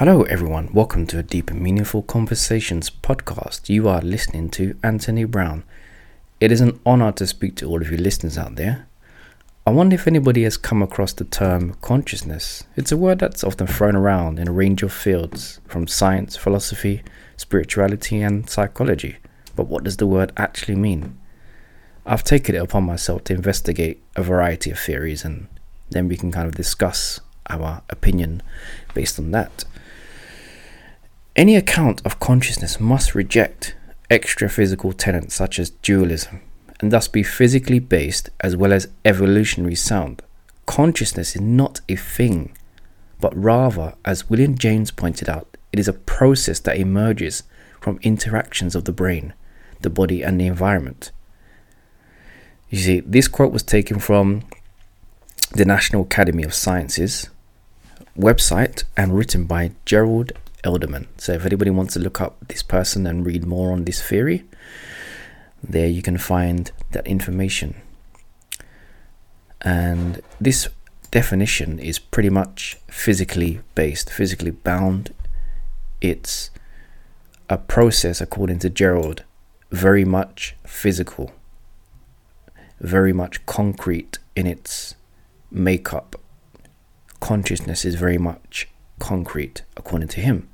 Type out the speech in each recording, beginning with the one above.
Hello, everyone. Welcome to a Deep and Meaningful Conversations podcast. You are listening to Anthony Brown. It is an honor to speak to all of you listeners out there. I wonder if anybody has come across the term consciousness. It's a word that's often thrown around in a range of fields, from science, philosophy, spirituality, and psychology. But what does the word actually mean? I've taken it upon myself to investigate a variety of theories and then we can kind of discuss our opinion based on that. Any account of consciousness must reject extra physical tenets such as dualism and thus be physically based as well as evolutionary sound. Consciousness is not a thing, but rather, as William James pointed out, it is a process that emerges from interactions of the brain, the body, and the environment. You see, this quote was taken from the National Academy of Sciences website and written by Gerald Edelman. So if anybody wants to look up this person and read more on this theory, there you can find that information. And this definition is pretty much physically based, physically bound. It's a process, according to Gerald, very much physical, very much concrete in its makeup. Consciousness is very much concrete, according to him.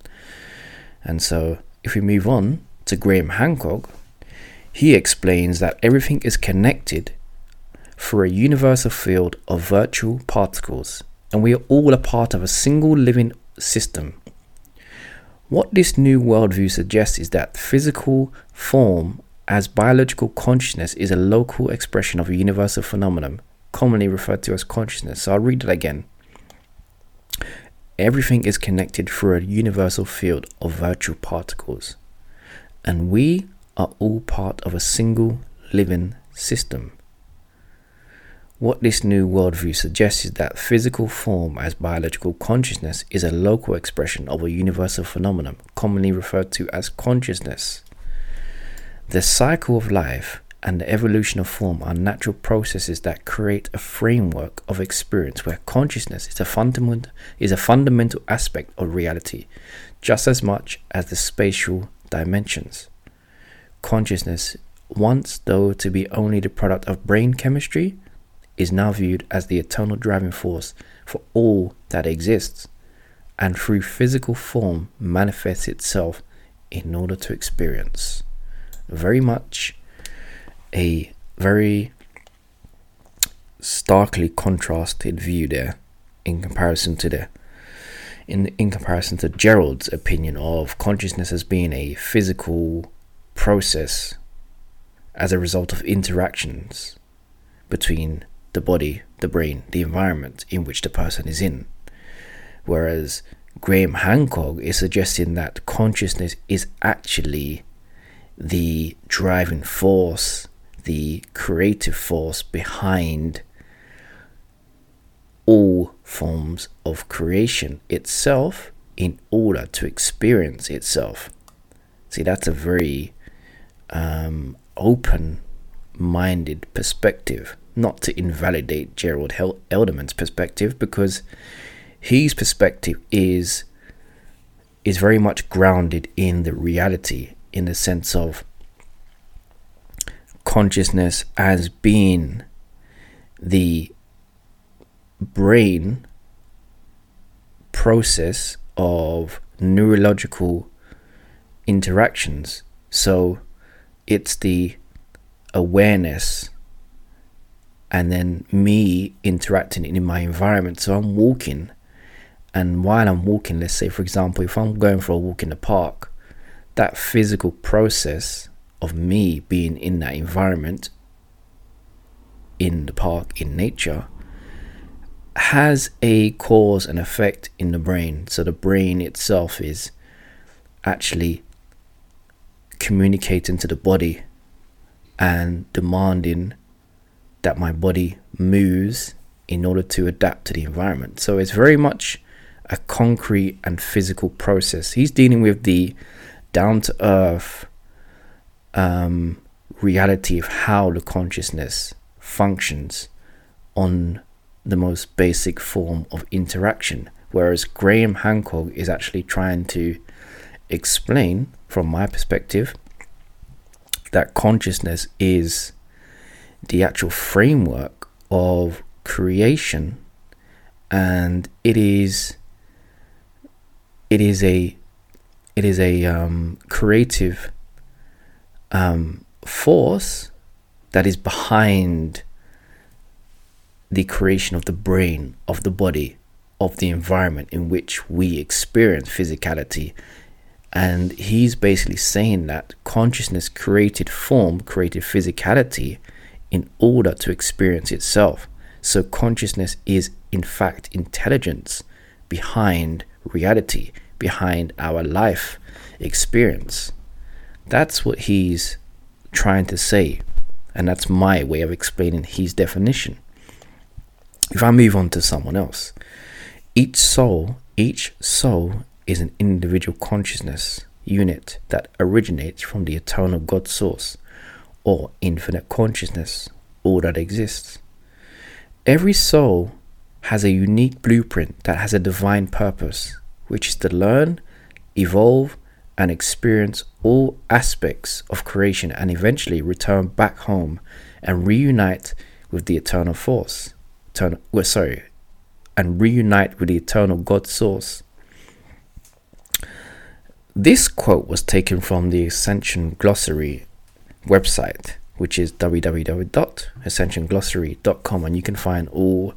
And so, if we move on to Graham Hancock, he explains that everything is connected through a universal field of virtual particles, and we are all a part of a single living system. What this new worldview suggests is that physical form as biological consciousness is a local expression of a universal phenomenon, commonly referred to as consciousness. So I'll read it again. Everything is connected through a universal field of virtual particles, and we are all part of a single living system. What this new worldview suggests is that physical form as biological consciousness is a local expression of a universal phenomenon, commonly referred to as consciousness. The cycle of life and the evolution of form are natural processes that create a framework of experience where consciousness is a fundamental is a fundamental aspect of reality just as much as the spatial dimensions. Consciousness once though to be only the product of brain chemistry is now viewed as the eternal driving force for all that exists and through physical form manifests itself in order to experience. Very much a very starkly contrasted view there in comparison to the in in comparison to Gerald's opinion of consciousness as being a physical process as a result of interactions between the body, the brain, the environment in which the person is in. Whereas Graham Hancock is suggesting that consciousness is actually the driving force the creative force behind all forms of creation itself in order to experience itself. See, that's a very um, open minded perspective, not to invalidate Gerald Edelman's perspective, because his perspective is is very much grounded in the reality in the sense of consciousness as being the brain process of neurological interactions. So it's the awareness and then me interacting in my environment. So I'm walking, and while I'm walking, let's say, for example, if I'm going for a walk in the park, that physical process of me being in that environment, in the park, in nature, has a cause and effect in the brain. So the brain itself is actually communicating to the body and demanding that my body moves in order to adapt to the environment. So it's very much a concrete and physical process. He's dealing with the down to earth um, reality of how the consciousness functions on the most basic form of interaction, Whereas Graham Hancock is actually trying to explain, from my perspective, that consciousness is the actual framework of creation and it is it is a it is a um, creative um, force that is behind the creation of the brain, of the body, of the environment in which we experience physicality. And he's basically saying that consciousness created form, created physicality in order to experience itself. So consciousness is, in fact, intelligence behind reality, behind our life experience. That's what he's trying to say. And that's my way of explaining his definition. If I move on to someone else, each soul, each soul is an individual consciousness unit that originates from the eternal God source or infinite consciousness, all that exists. Every soul has a unique blueprint that has a divine purpose, which is to learn, evolve, and experience all aspects of creation and eventually return back home and reunite with the eternal force. Eternal, well, sorry, and reunite with the eternal God source. This quote was taken from the Ascension Glossary website, which is www.ascensionglossary.com, and you can find all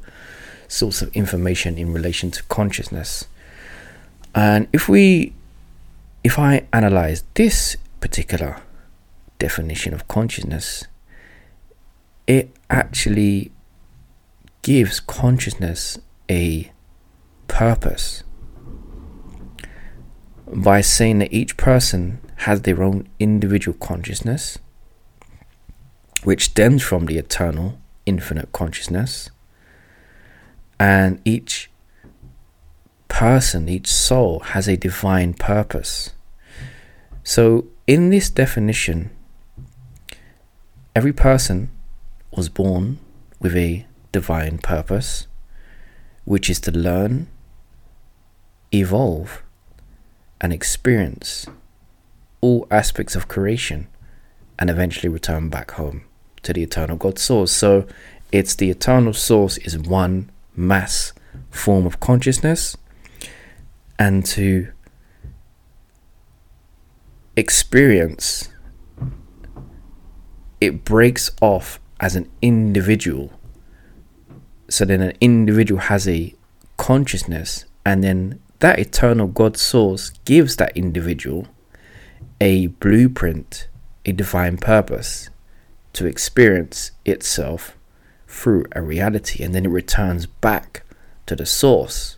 sorts of information in relation to consciousness. And if we, if I analyze this particular definition of consciousness, it actually gives consciousness a purpose. By saying that each person has their own individual consciousness, which stems from the eternal, infinite consciousness, and each person, each soul has a divine purpose. So, in this definition, every person was born with a divine purpose which is to learn, evolve, and experience all aspects of creation and eventually return back home to the eternal God source. So it's the eternal source is one mass form of consciousness and to experience it breaks off as an individual so then an individual has a consciousness, and then that eternal God source gives that individual a blueprint, a divine purpose to experience itself through a reality, and then it returns back to the source.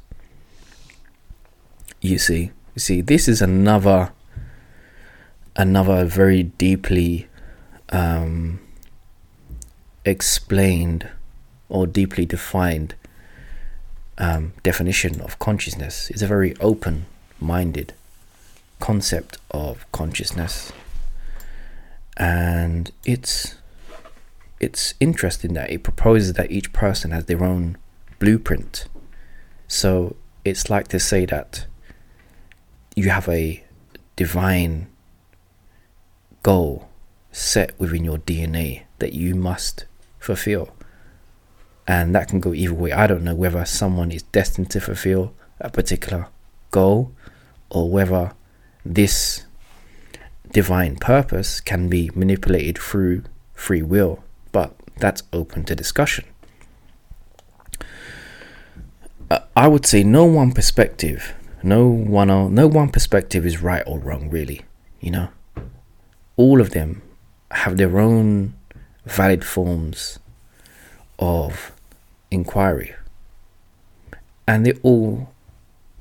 You see, you see, this is another another very deeply um, explained or deeply defined um, definition of consciousness. It's a very open minded concept of consciousness. And it's it's interesting that it proposes that each person has their own blueprint. So it's like to say that you have a divine goal set within your DNA that you must fulfill and that can go either way. I don't know whether someone is destined to fulfill a particular goal or whether this divine purpose can be manipulated through free will, but that's open to discussion. Uh, I would say no one perspective, no one, no one perspective is right or wrong, really. You know, all of them have their own valid forms of inquiry. And they're all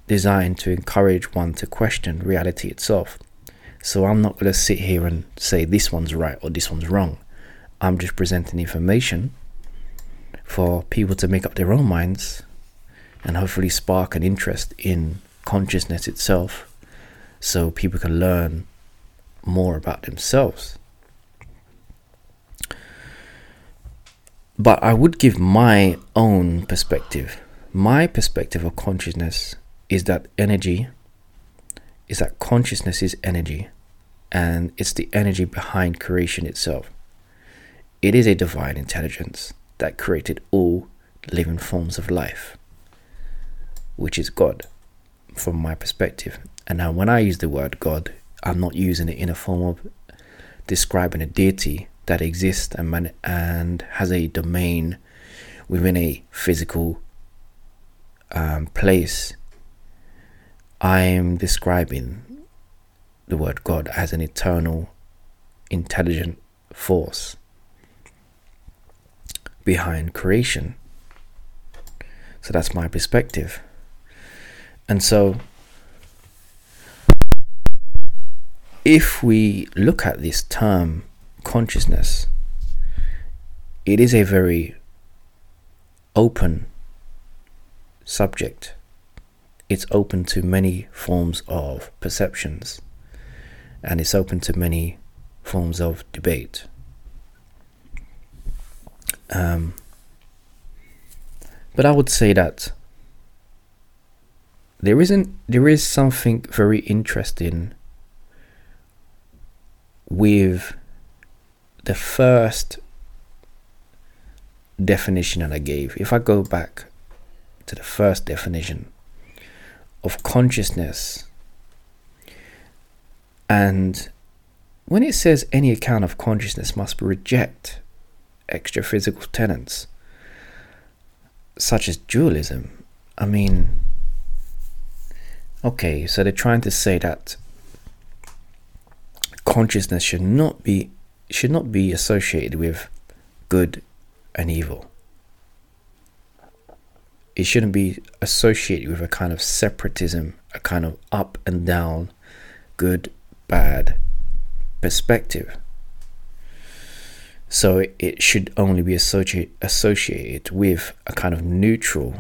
designed to encourage one to question reality itself. So I'm not going to sit here and say this one's right or this one's wrong. I'm just presenting information for people to make up their own minds and hopefully spark an interest in consciousness itself so people can learn more about themselves. But I would give my own perspective. My perspective of consciousness is that energy, is that consciousness is energy, and it's the energy behind creation itself. It is a divine intelligence that created all living forms of life, which is God, from my perspective. And now, when I use the word God, I'm not using it in a form of describing a deity that exists and man- and has a domain within a physical um, place. I am describing the word God as an eternal, intelligent force behind creation. So that's my perspective. And so, if we look at this term consciousness, it is a very open subject. It's open to many forms of perceptions and it's open to many forms of debate. Um, but I would say that there isn't there is something very interesting with the first definition that I gave. If I go back to the first definition of consciousness, and when it says any account of consciousness must reject extra physical tenets, such as dualism, I mean, okay, so they're trying to say that consciousness should not be should not be associated with good and evil. It shouldn't be associated with a kind of separatism, a kind of up and down, good, bad perspective. So it should only be associate, associated with a kind of neutral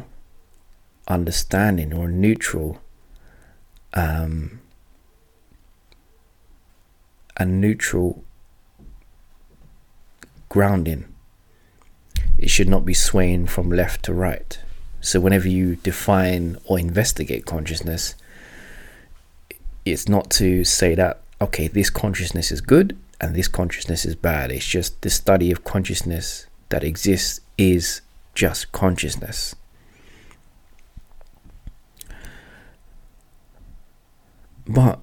understanding or neutral um, a neutral grounding. It should not be swaying from left to right. So, whenever you define or investigate consciousness, it's not to say that, okay, this consciousness is good and this consciousness is bad. It's just the study of consciousness that exists is just consciousness. But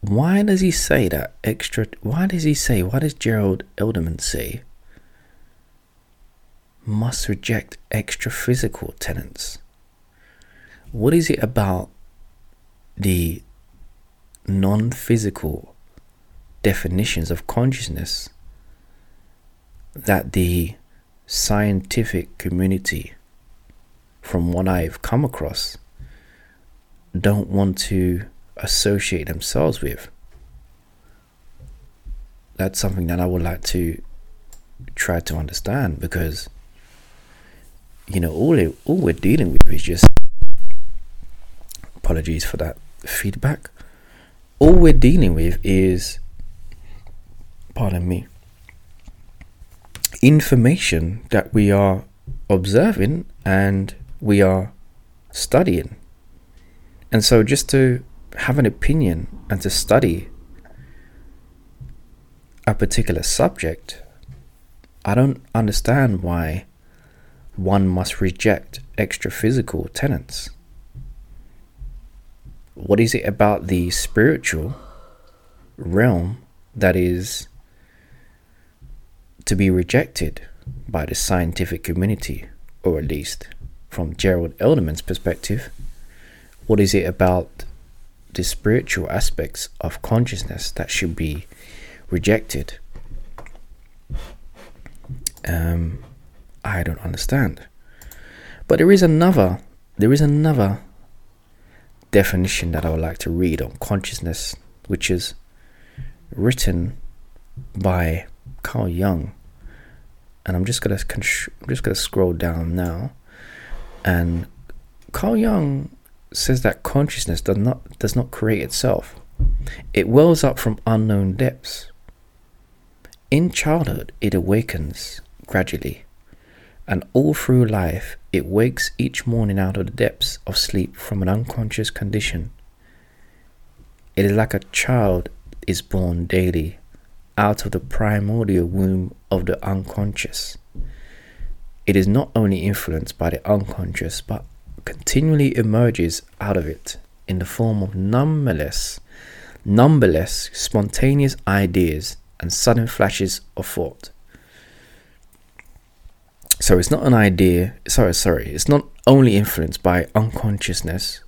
why does he say that extra? Why does he say, why does Gerald Edelman say must reject extra physical tenets. What is it about the non physical definitions of consciousness that the scientific community, from what I've come across, don't want to associate themselves with? That's something that I would like to try to understand because you know, all it, all we're dealing with is just apologies for that feedback. All we're dealing with is, pardon me, information that we are observing and we are studying. And so, just to have an opinion and to study a particular subject, I don't understand why one must reject extra physical tenets. What is it about the spiritual realm that is to be rejected by the scientific community, or at least from Gerald Edelman's perspective? What is it about the spiritual aspects of consciousness that should be rejected? Um, I don't understand. But there is another, there is another definition that I would like to read on consciousness, which is written by Carl Jung. And I'm just gonna I'm just gonna scroll down now, and Carl Jung says that consciousness does not does not create itself. It wells up from unknown depths. In childhood, it awakens gradually and all through life it wakes each morning out of the depths of sleep from an unconscious condition. It is like a child is born daily out of the primordial womb of the unconscious. It is not only influenced by the unconscious but continually emerges out of it in the form of numberless, numberless spontaneous ideas and sudden flashes of thought. So it's not an idea, sorry, sorry, it's not only influenced by unconsciousness,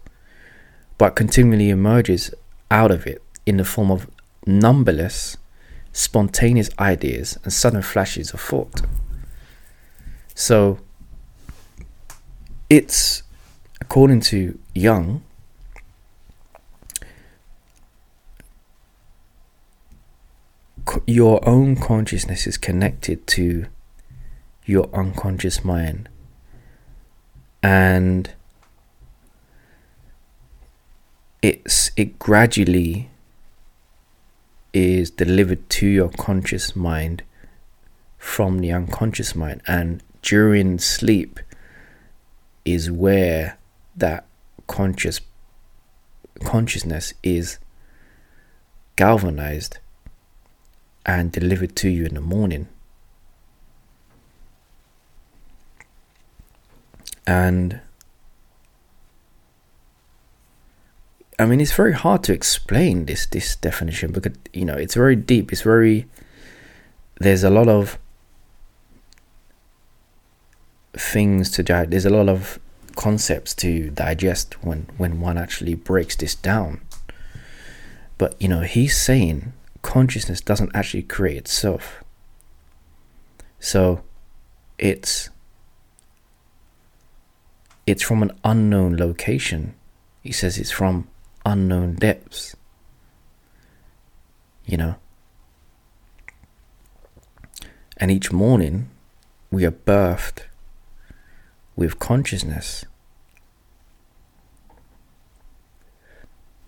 but continually emerges out of it in the form of numberless spontaneous ideas and sudden flashes of thought. So it's according to Jung, your own consciousness is connected to your unconscious mind. And it's it gradually is delivered to your conscious mind from the unconscious mind. And during sleep is where that conscious consciousness is galvanized and delivered to you in the morning and I mean, it's very hard to explain this this definition because you know it's very deep. It's very there's a lot of things to digest. There's a lot of concepts to digest when when one actually breaks this down. But you know, he's saying consciousness doesn't actually create itself. So it's it's from an unknown location. He says it's from unknown depths. You know? And each morning we are birthed with consciousness.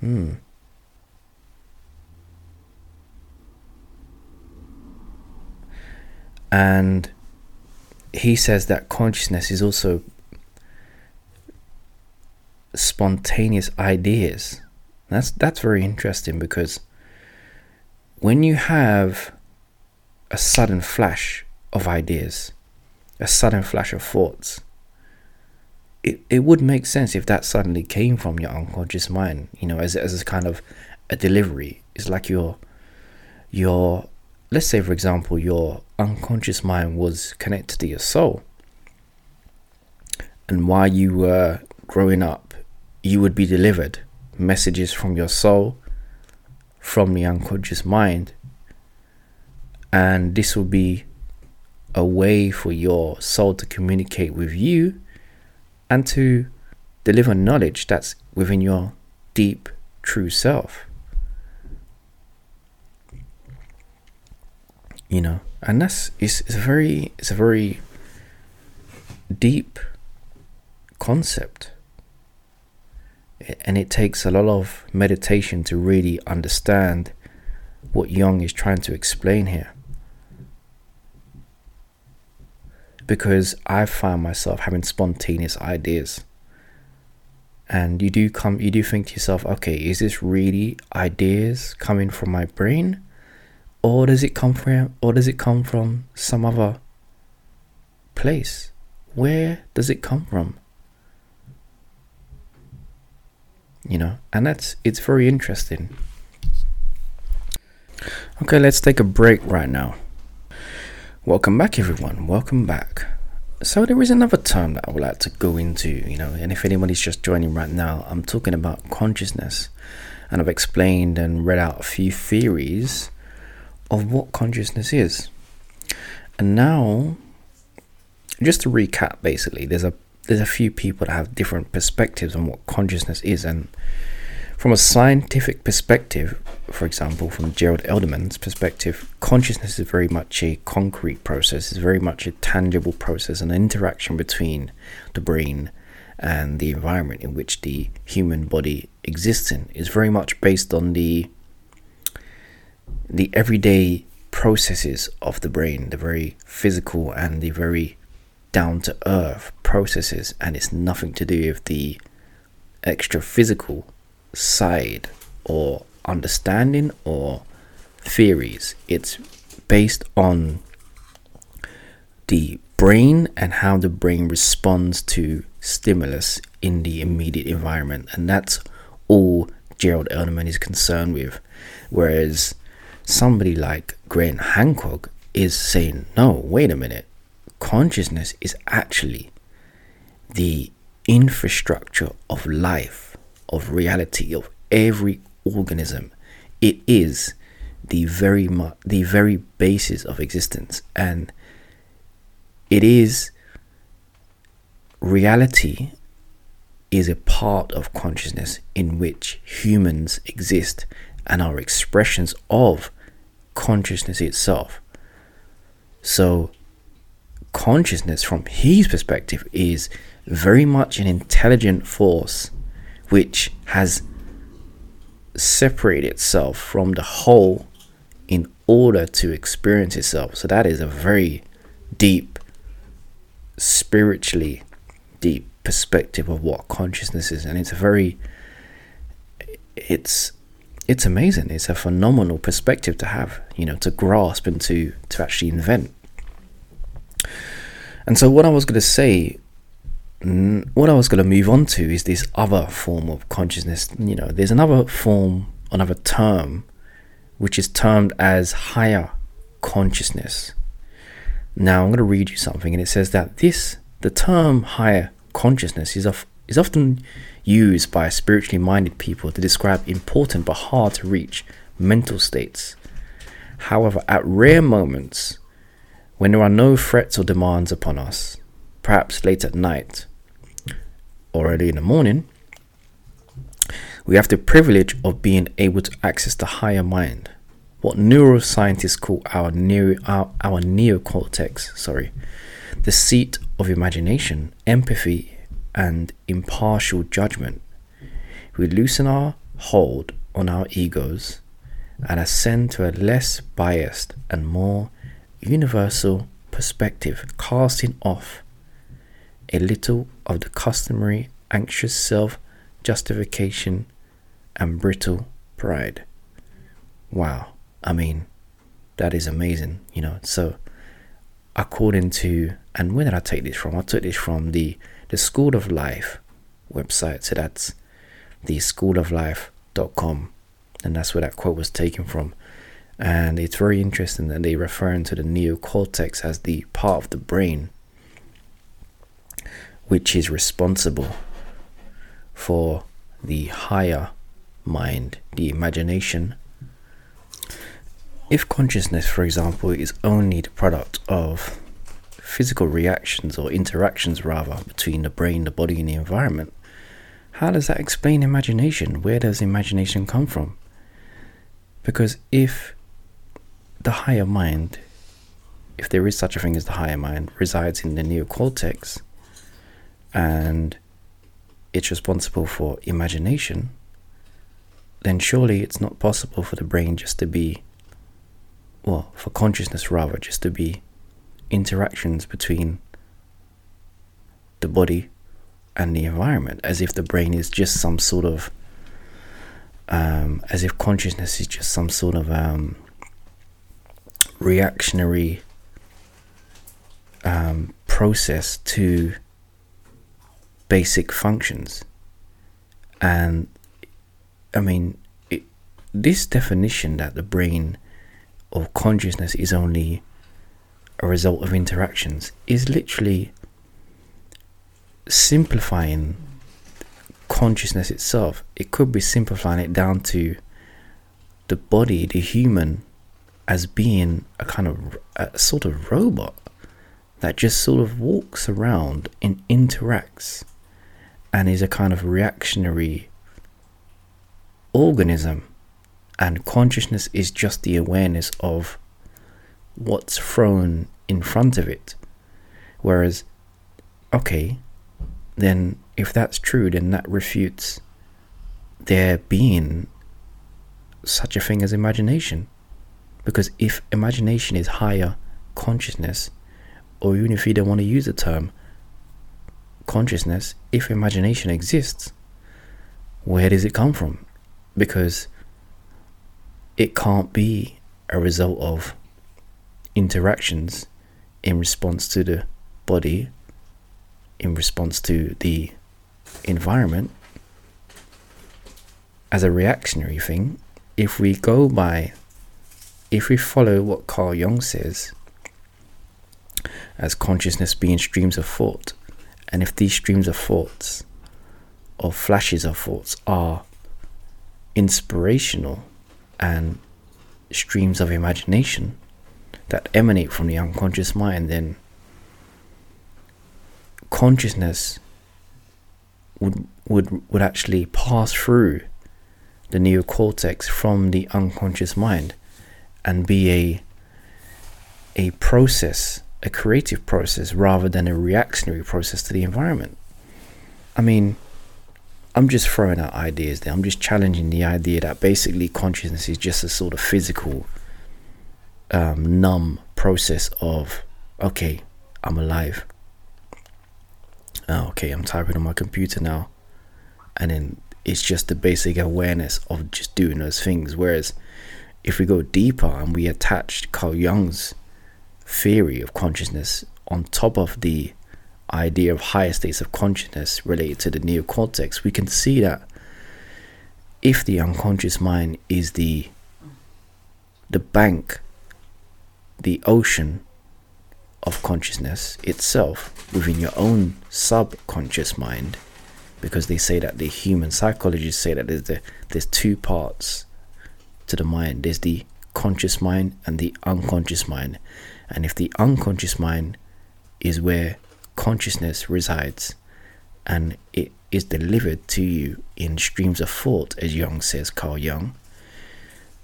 Hmm. And he says that consciousness is also spontaneous ideas. That's that's very interesting because when you have a sudden flash of ideas, a sudden flash of thoughts, it, it would make sense if that suddenly came from your unconscious mind, you know, as as a kind of a delivery. It's like your your let's say for example your unconscious mind was connected to your soul. And while you were growing up, you would be delivered messages from your soul, from the unconscious mind, and this will be a way for your soul to communicate with you and to deliver knowledge that's within your deep, true self. You know, and that's it's, it's a very it's a very deep concept and it takes a lot of meditation to really understand what Jung is trying to explain here. Because I find myself having spontaneous ideas. And you do come you do think to yourself, okay, is this really ideas coming from my brain? Or does it come from or does it come from some other place? Where does it come from? you know, and that's it's very interesting. Okay, let's take a break right now. Welcome back, everyone. Welcome back. So, there is another term that I would like to go into, you know, and if anybody's just joining right now, I'm talking about consciousness, and I've explained and read out a few theories of what consciousness is. And now, just to recap, basically, there's a there's a few people that have different perspectives on what consciousness is and from a scientific perspective for example from gerald edelman's perspective consciousness is very much a concrete process it's very much a tangible process an interaction between the brain and the environment in which the human body exists in. Is very much based on the the everyday processes of the brain the very physical and the very down to earth processes and it's nothing to do with the extra physical side or understanding or theories. It's based on the brain and how the brain responds to stimulus in the immediate environment. And that's all Gerald Edelman is concerned with. Whereas somebody like Graham Hancock is saying, no, wait a minute. Consciousness is actually the infrastructure of life, of reality, of every organism. It is the very mu- the very basis of existence, and it is reality is a part of consciousness in which humans exist and are expressions of consciousness itself. So, consciousness, from his perspective, is very much an intelligent force which has separated itself from the whole in order to experience itself. So, that is a very deep, spiritually deep perspective of what consciousness is, and it's a very it's it's amazing. It's a phenomenal perspective to have, you know, to grasp and to to actually invent. And so, what I was going to say, what I was going to move on to is this other form of consciousness. You know, there's another form, another term, which is termed as higher consciousness. Now, I'm going to read you something, and it says that this, the term higher consciousness is, of, is often used by spiritually minded people to describe important but hard to reach mental states. However, at rare moments, when there are no threats or demands upon us, perhaps late at night or early in the morning, we have the privilege of being able to access the higher mind, what neuroscientists call our neo, our, our neocortex, sorry, the seat of imagination, empathy, and impartial judgment. We loosen our hold on our egos and ascend to a less biased and more universal perspective, casting off a little of the customary anxious self justification and brittle pride. Wow, I mean, that is amazing, you know. So, according to and where did I take this from? I took this from the the School of Life website. So that's the schooloflife.com. And that's where that quote was taken from. And it's very interesting that they refer to the neocortex as the part of the brain which is responsible for the higher mind, the imagination. If consciousness, for example, is only the product of physical reactions or interactions rather between the brain, the body, and the environment, how does that explain imagination? Where does imagination come from? Because if the higher mind, if there is such a thing as the higher mind, resides in the neocortex and it's responsible for imagination, then surely it's not possible for the brain just to be, well, for consciousness rather, just to be interactions between the body and the environment, as if the brain is just some sort of, um, as if consciousness is just some sort of um, reactionary um, process to basic functions. And I mean, it, this definition that the brain or consciousness is only a result of interactions is literally simplifying consciousness itself. It could be simplifying it down to the body, the human, as being a kind of a sort of robot that just sort of walks around and interacts and is a kind of reactionary organism. And consciousness is just the awareness of what's thrown in front of it. Whereas, okay, then if that's true, then that refutes there being such a thing as imagination. Because if imagination is higher consciousness, or even if you don't want to use the term consciousness, if imagination exists, where does it come from? Because it can't be a result of interactions in response to the body, in response to the environment, as a reactionary thing. If we go by, if we follow what Carl Jung says, as consciousness being streams of thought, and if these streams of thoughts or flashes of thoughts are inspirational and streams of imagination that emanate from the unconscious mind, then consciousness would would would actually pass through the neocortex from the unconscious mind and be a a process, a creative process rather than a reactionary process to the environment. I mean, I'm just throwing out ideas there. I'm just challenging the idea that basically consciousness is just a sort of physical, um, numb process of, okay, I'm alive. Oh, okay, I'm typing on my computer now. And then it's just the basic awareness of just doing those things. Whereas if we go deeper and we attach Carl Jung's theory of consciousness on top of the idea of higher states of consciousness related to the neocortex, we can see that if the unconscious mind is the the bank, the ocean of consciousness itself within your own subconscious mind, because they say that the human psychologists say that there's the, there's two parts to the mind. There's the conscious mind and the unconscious mind, and if the unconscious mind is where consciousness resides and it is delivered to you in streams of thought, as Jung says, Carl Jung.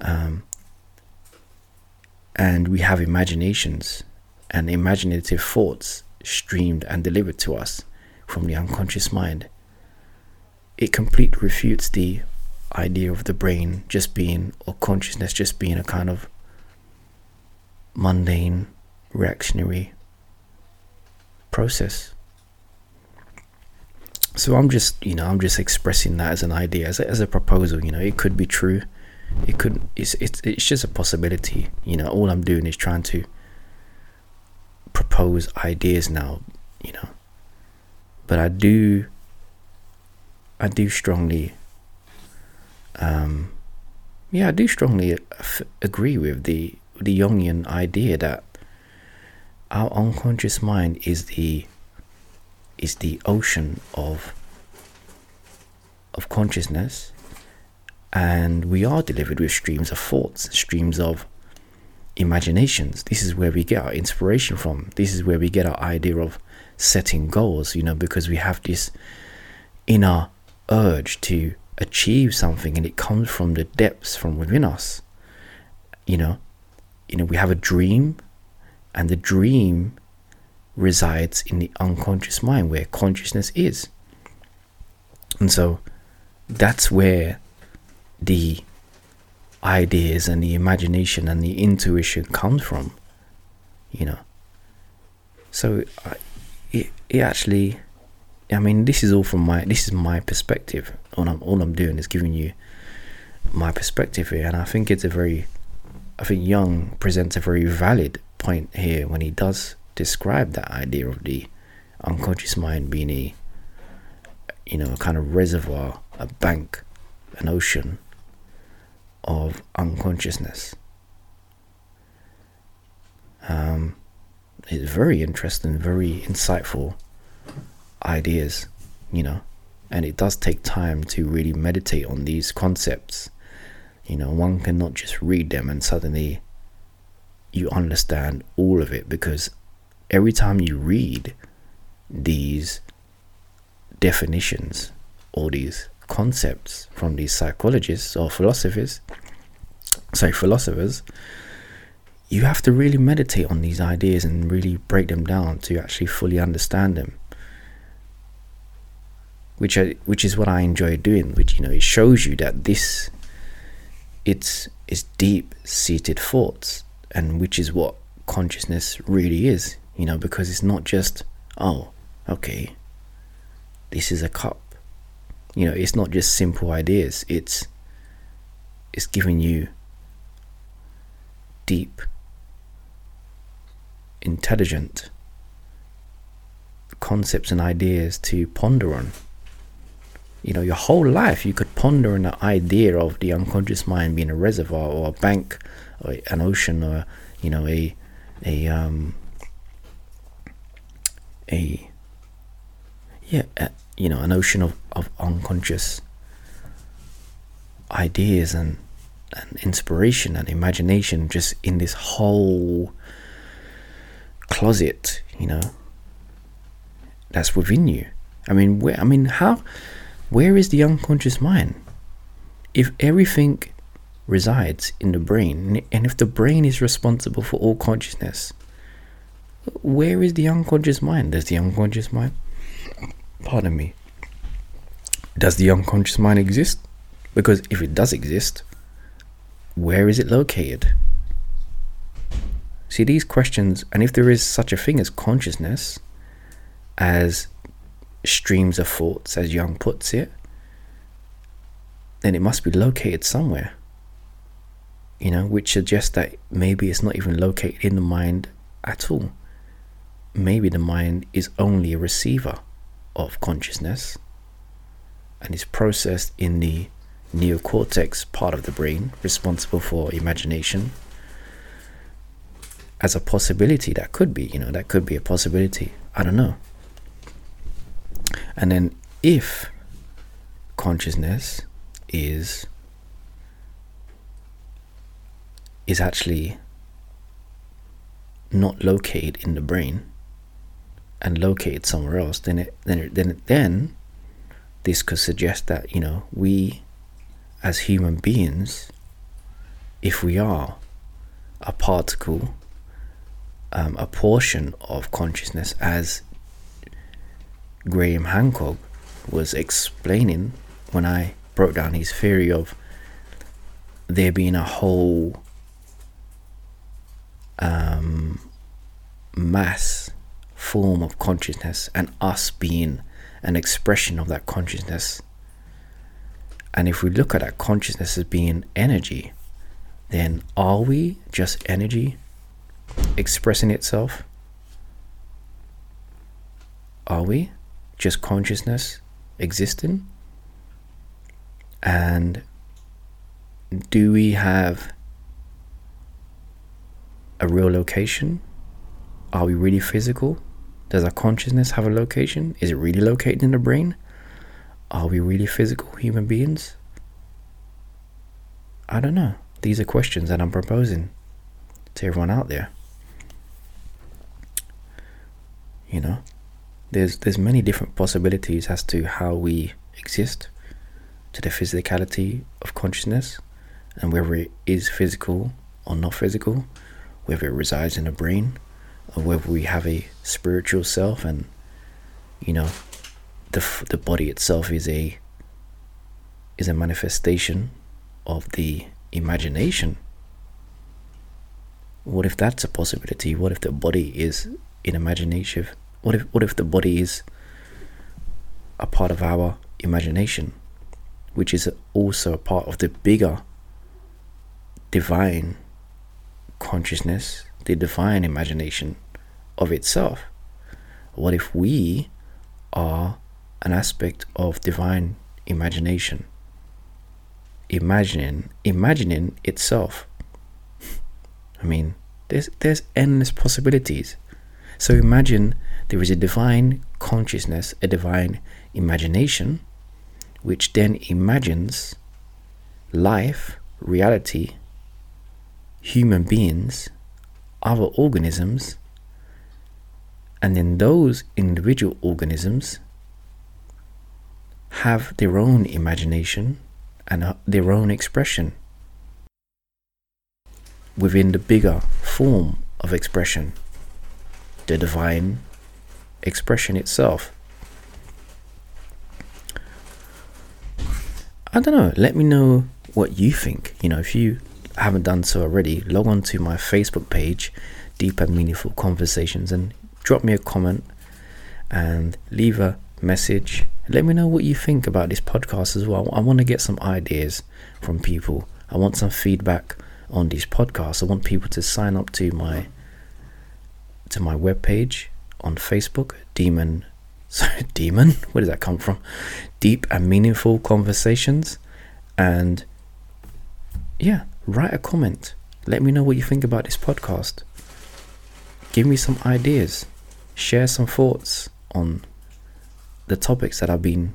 Um, and we have imaginations and imaginative thoughts streamed and delivered to us from the unconscious mind. It completely refutes the idea of the brain just being, or consciousness just being a kind of mundane, reactionary process. So I'm just, you know, I'm just expressing that as an idea, as a, as a proposal. You know, it could be true. It could. It's it's it's just a possibility. You know, all I'm doing is trying to propose ideas now. You know, but I do. I do strongly. Um, yeah, I do strongly agree with the the Jungian idea that our unconscious mind is the is the ocean of of consciousness and we are delivered with streams of thoughts streams of imaginations. This is where we get our inspiration from. This is where we get our idea of setting goals you know because we have this inner urge to achieve something and it comes from the depths from within us you know you know we have a dream and the dream resides in the unconscious mind where consciousness is. And so that's where the ideas and the imagination and the intuition comes from, you know. So uh, it, it actually, I mean, this is all from my, this is my perspective. All I'm, all I'm doing is giving you my perspective here. And I think it's a very, I think Jung presents a very valid point here when he does describe that idea of the unconscious mind being a you know a kind of reservoir a bank an ocean of unconsciousness. Um, it's very interesting very insightful ideas you know and it does take time to really meditate on these concepts you know one cannot just read them and suddenly you understand all of it because every time you read these definitions or these concepts from these psychologists or philosophers, sorry, philosophers, you have to really meditate on these ideas and really break them down to actually fully understand them. Which I, which is what I enjoy doing. Which you know, it shows you that this, it's it's deep seated thoughts and which is what consciousness really is you know, because it's not just, oh, okay, this is a cup. You know, it's not just simple ideas. It's it's giving you deep, intelligent concepts and ideas to ponder on. You know, your whole life you could ponder on the idea of the unconscious mind being a reservoir or a bank or an ocean or you know a a um a yeah a, you know an ocean of, of unconscious ideas and and inspiration and imagination just in this whole closet you know that's within you. I mean where i mean how where is the unconscious mind? If everything resides in the brain and if the brain is responsible for all consciousness where is the unconscious mind? Does the unconscious mind pardon me does the unconscious mind exist? Because if it does exist where is it located? See these questions and if there is such a thing as consciousness as streams of thoughts as Jung puts it then it must be located somewhere you know which suggests that maybe it's not even located in the mind at all. Maybe the mind is only a receiver of consciousness and is processed in the neocortex part of the brain responsible for imagination as a possibility that could be you know that could be a possibility. I don't know and then if consciousness is is actually not located in the brain and located somewhere else then it then it, then it, then this could suggest that you know we as human beings, if we are a particle, um, a portion of consciousness, as Graham Hancock was explaining when I broke down his theory of there being a whole um, mass form of consciousness and us being an expression of that consciousness and if we look at that consciousness as being energy, then are we just energy expressing itself? Are we just consciousness existing? And do we have a real location? Are we really physical? Does our consciousness have a location? Is it really located in the brain? Are we really physical human beings? I don't know. These are questions that I'm proposing to everyone out there. You know, there's there's many different possibilities as to how we exist, to the physicality of consciousness, and whether it is physical or not physical, whether it resides in the brain, or whether we have a spiritual self and you know the the body itself is a is a manifestation of the imagination. What if that's a possibility? What if the body is in imagination? What if what if the body is a part of our imagination, which is also a part of the bigger divine consciousness, the divine imagination of itself? What if we are an aspect of divine imagination. Imagining, imagining itself. I mean, there's there's endless possibilities. So imagine there is a divine consciousness, a divine imagination, which then imagines life, reality, human beings, other organisms, and then those individual organisms have their own imagination and uh, their own expression within the bigger form of expression, the divine expression itself. I don't know, let me know what you think. You know, if you haven't done so already, log on to my Facebook page, Deep and Meaningful Conversations, and drop me a comment and leave a message. Let me know what you think about this podcast as well. I want to get some ideas from people. I want some feedback on these podcasts. I want people to sign up to my to my webpage on Facebook, Demon So, Demon, where does that come from? Deep and meaningful conversations and yeah, write a comment. Let me know what you think about this podcast. Give me some ideas. Share some thoughts on the topics that I've been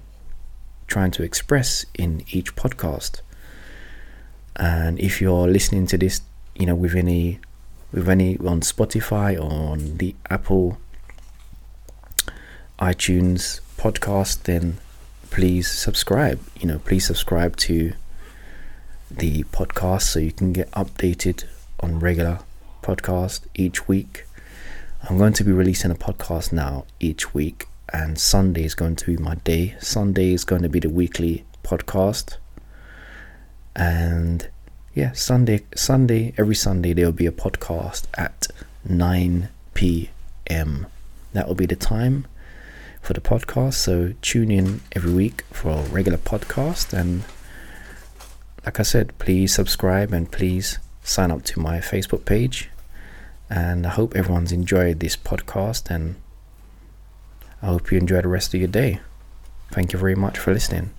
trying to express in each podcast. And if you're listening to this, you know, with any with any on Spotify or on the Apple iTunes podcast, then please subscribe. You know, please subscribe to the podcast so you can get updated on regular podcast each week. I'm going to be releasing a podcast now each week, and Sunday is going to be my day. Sunday is going to be the weekly podcast, and yeah, Sunday, Sunday, every Sunday there will be a podcast at 9 p.m. That will be the time for the podcast. So tune in every week for a regular podcast and like I said, please subscribe and please sign up to my Facebook page. And I hope everyone's enjoyed this podcast and I hope you enjoy the rest of your day. Thank you very much for listening.